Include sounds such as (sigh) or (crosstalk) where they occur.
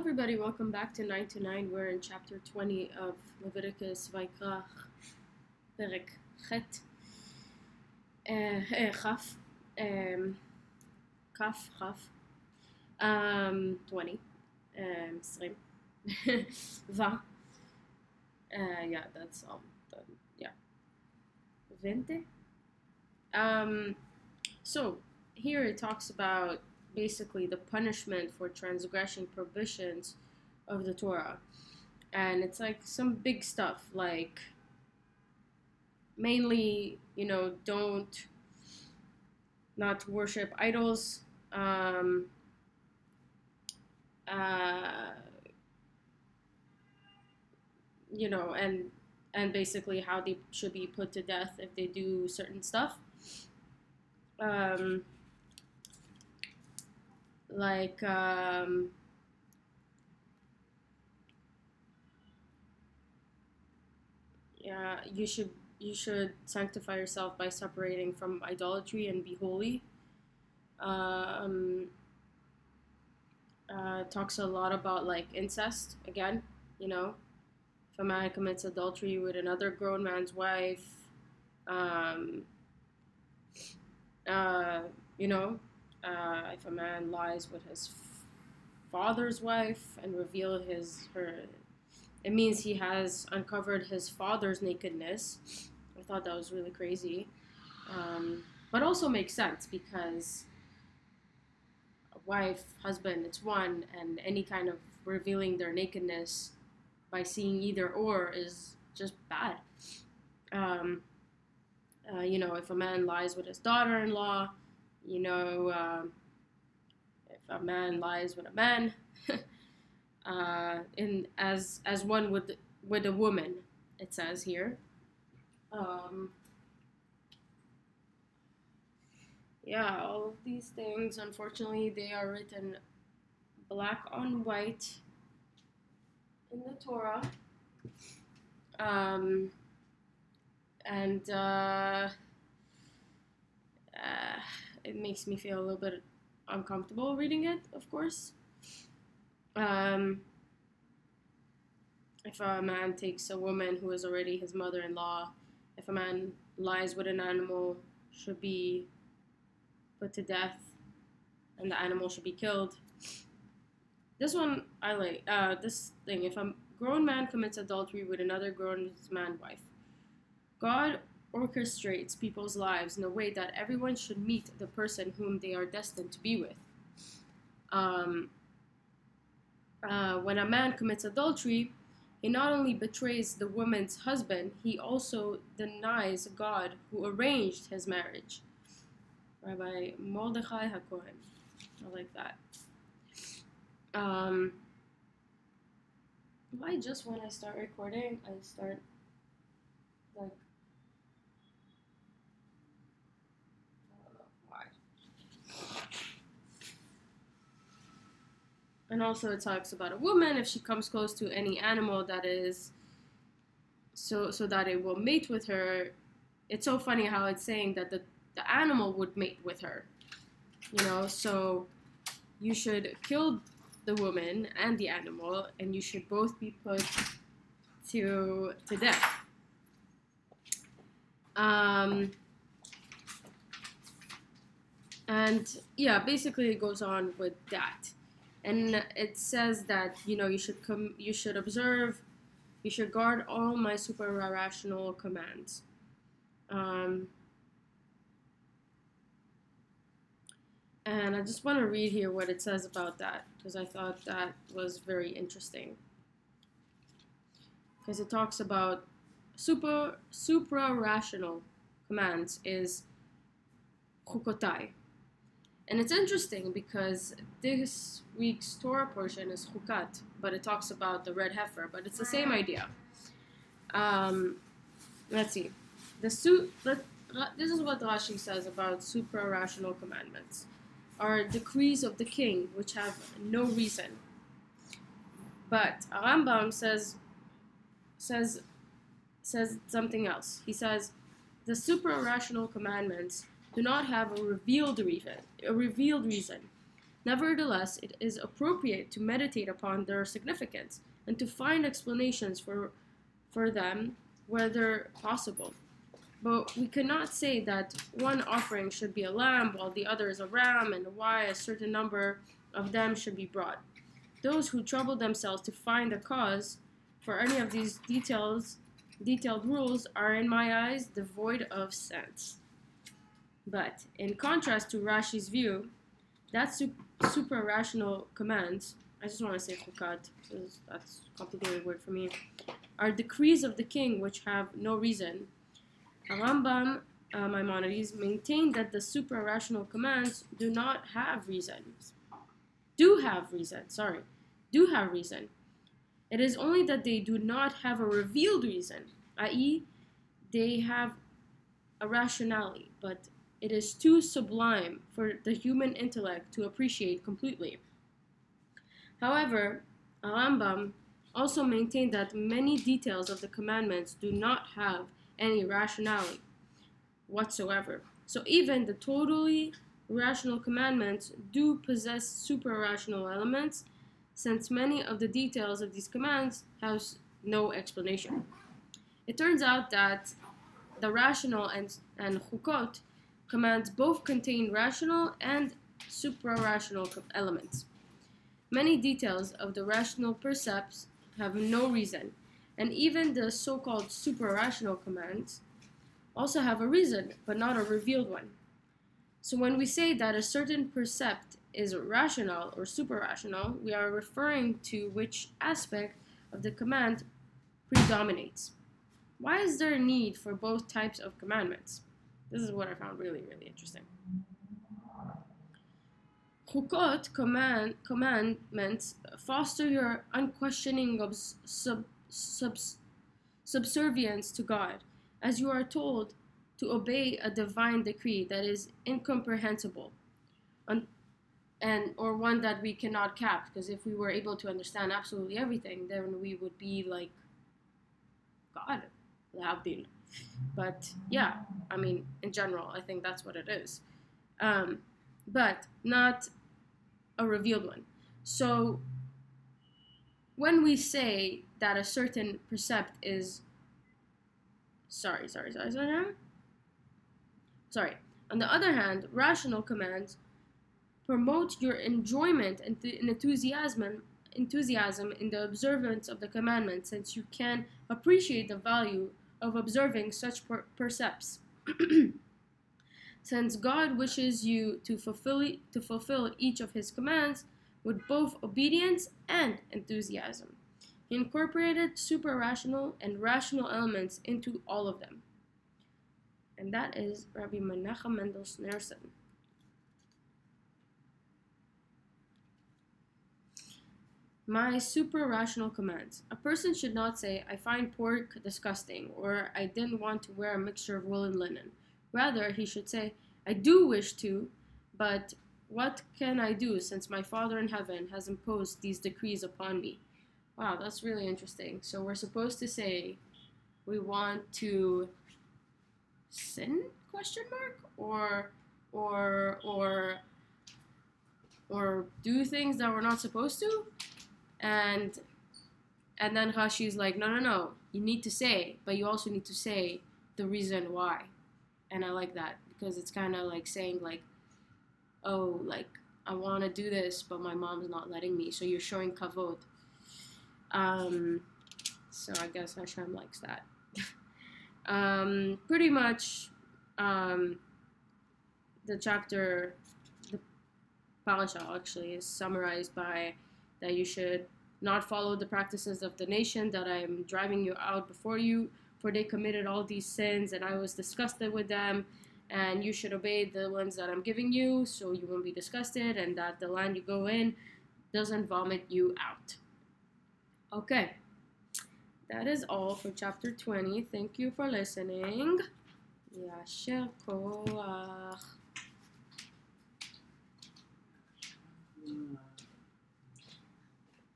everybody, welcome back to 929. We're in chapter 20 of Leviticus Vayikra Perek Chet uh, uh, Chaf Kaf Chaf um, 20 um, 20 (laughs) Va uh, yeah, that's all done. Yeah. 20 um, so here it talks about basically the punishment for transgressing prohibitions of the Torah. And it's like some big stuff, like mainly, you know, don't not worship idols. Um, uh, you know, and and basically how they should be put to death if they do certain stuff. Um, like um, yeah you should you should sanctify yourself by separating from idolatry and be holy. Um, uh, talks a lot about like incest again you know? If a man commits adultery with another grown man's wife um, uh, you know uh, if a man lies with his father's wife and reveal his her it means he has uncovered his father's nakedness. I thought that was really crazy. Um, but also makes sense because a wife husband it's one and any kind of revealing their nakedness by seeing either or is just bad. Um, uh, you know if a man lies with his daughter-in-law you know, um, if a man lies with a man, (laughs) uh, in as as one with with a woman, it says here. Um, yeah, all of these things, unfortunately, they are written black on white in the Torah. Um, and uh, uh, it makes me feel a little bit uncomfortable reading it, of course. Um, if a man takes a woman who is already his mother in law, if a man lies with an animal, should be put to death and the animal should be killed. This one I like. Uh, this thing, if a grown man commits adultery with another grown man wife, God orchestrates people's lives in a way that everyone should meet the person whom they are destined to be with. Um, uh, when a man commits adultery, he not only betrays the woman's husband, he also denies God who arranged his marriage. Rabbi Mordechai HaKohen. I like that. Um, why just when I start recording, I start like And also it talks about a woman if she comes close to any animal that is so so that it will mate with her. It's so funny how it's saying that the, the animal would mate with her. You know, so you should kill the woman and the animal and you should both be put to to death. Um and yeah, basically it goes on with that and it says that you know you should come you should observe you should guard all my super rational commands. Um, and i just want to read here what it says about that because i thought that was very interesting. Because it talks about super supra rational commands is chukotai and it's interesting because this week's Torah portion is Chukat, but it talks about the red heifer, but it's the same idea. Um, let's see. The su- let, this is what Rashi says about supra-rational commandments. Are decrees of the king which have no reason. But Rambam says says says something else. He says the supra-rational commandments do not have a revealed reason, a revealed reason, Nevertheless, it is appropriate to meditate upon their significance and to find explanations for, for them whether possible. But we cannot say that one offering should be a lamb while the other is a ram, and why a certain number of them should be brought. Those who trouble themselves to find a cause for any of these details, detailed rules are, in my eyes, devoid of sense. But in contrast to Rashi's view, that su- super rational commands, I just want to say because that's a complicated word for me, are decrees of the king which have no reason. Rambam uh, Maimonides maintained that the super rational commands do not have reasons. Do have reason, sorry, do have reason. It is only that they do not have a revealed reason, i.e., they have a rationality, but it is too sublime for the human intellect to appreciate completely. However, Rambam also maintained that many details of the commandments do not have any rationality whatsoever. So even the totally rational commandments do possess super rational elements, since many of the details of these commands have no explanation. It turns out that the rational and, and chukot commands both contain rational and suprarational elements. Many details of the rational percepts have no reason, and even the so called suprarational commands also have a reason, but not a revealed one. So when we say that a certain percept is rational or suprarational, we are referring to which aspect of the command predominates. Why is there a need for both types of commandments? This is what I found really, really interesting. Chukot command, commandments foster your unquestioning of sub, sub, subservience to God, as you are told to obey a divine decree that is incomprehensible, un, and or one that we cannot cap. Because if we were able to understand absolutely everything, then we would be like God. But yeah, I mean, in general, I think that's what it is. Um, but not a revealed one. So when we say that a certain percept is sorry, sorry, sorry, sorry, sorry. On the other hand, rational commands promote your enjoyment and enthusiasm enthusiasm in the observance of the commandments since you can appreciate the value of observing such per- percepts. (clears throat) Since God wishes you to fulfill, to fulfill each of His commands with both obedience and enthusiasm, He incorporated super rational and rational elements into all of them. And that is Rabbi Menachem Mendel Schneerson. My super rational commands. A person should not say, I find pork disgusting, or I didn't want to wear a mixture of wool and linen. Rather, he should say, I do wish to, but what can I do since my Father in heaven has imposed these decrees upon me? Wow, that's really interesting. So we're supposed to say we want to sin question mark or or or or do things that we're not supposed to and and then Rashi's like, no, no, no, you need to say, but you also need to say the reason why. And I like that because it's kind of like saying like, oh, like I want to do this, but my mom's not letting me. So you're showing kavod. Um, so I guess Hashem likes that. (laughs) um, pretty much, um, the chapter, the parasha actually is summarized by that you should not follow the practices of the nation that I am driving you out before you, for they committed all these sins, and I was disgusted with them. And you should obey the ones that I'm giving you, so you won't be disgusted, and that the land you go in doesn't vomit you out. Okay, that is all for chapter 20. Thank you for listening. Yasher koach. Hmm.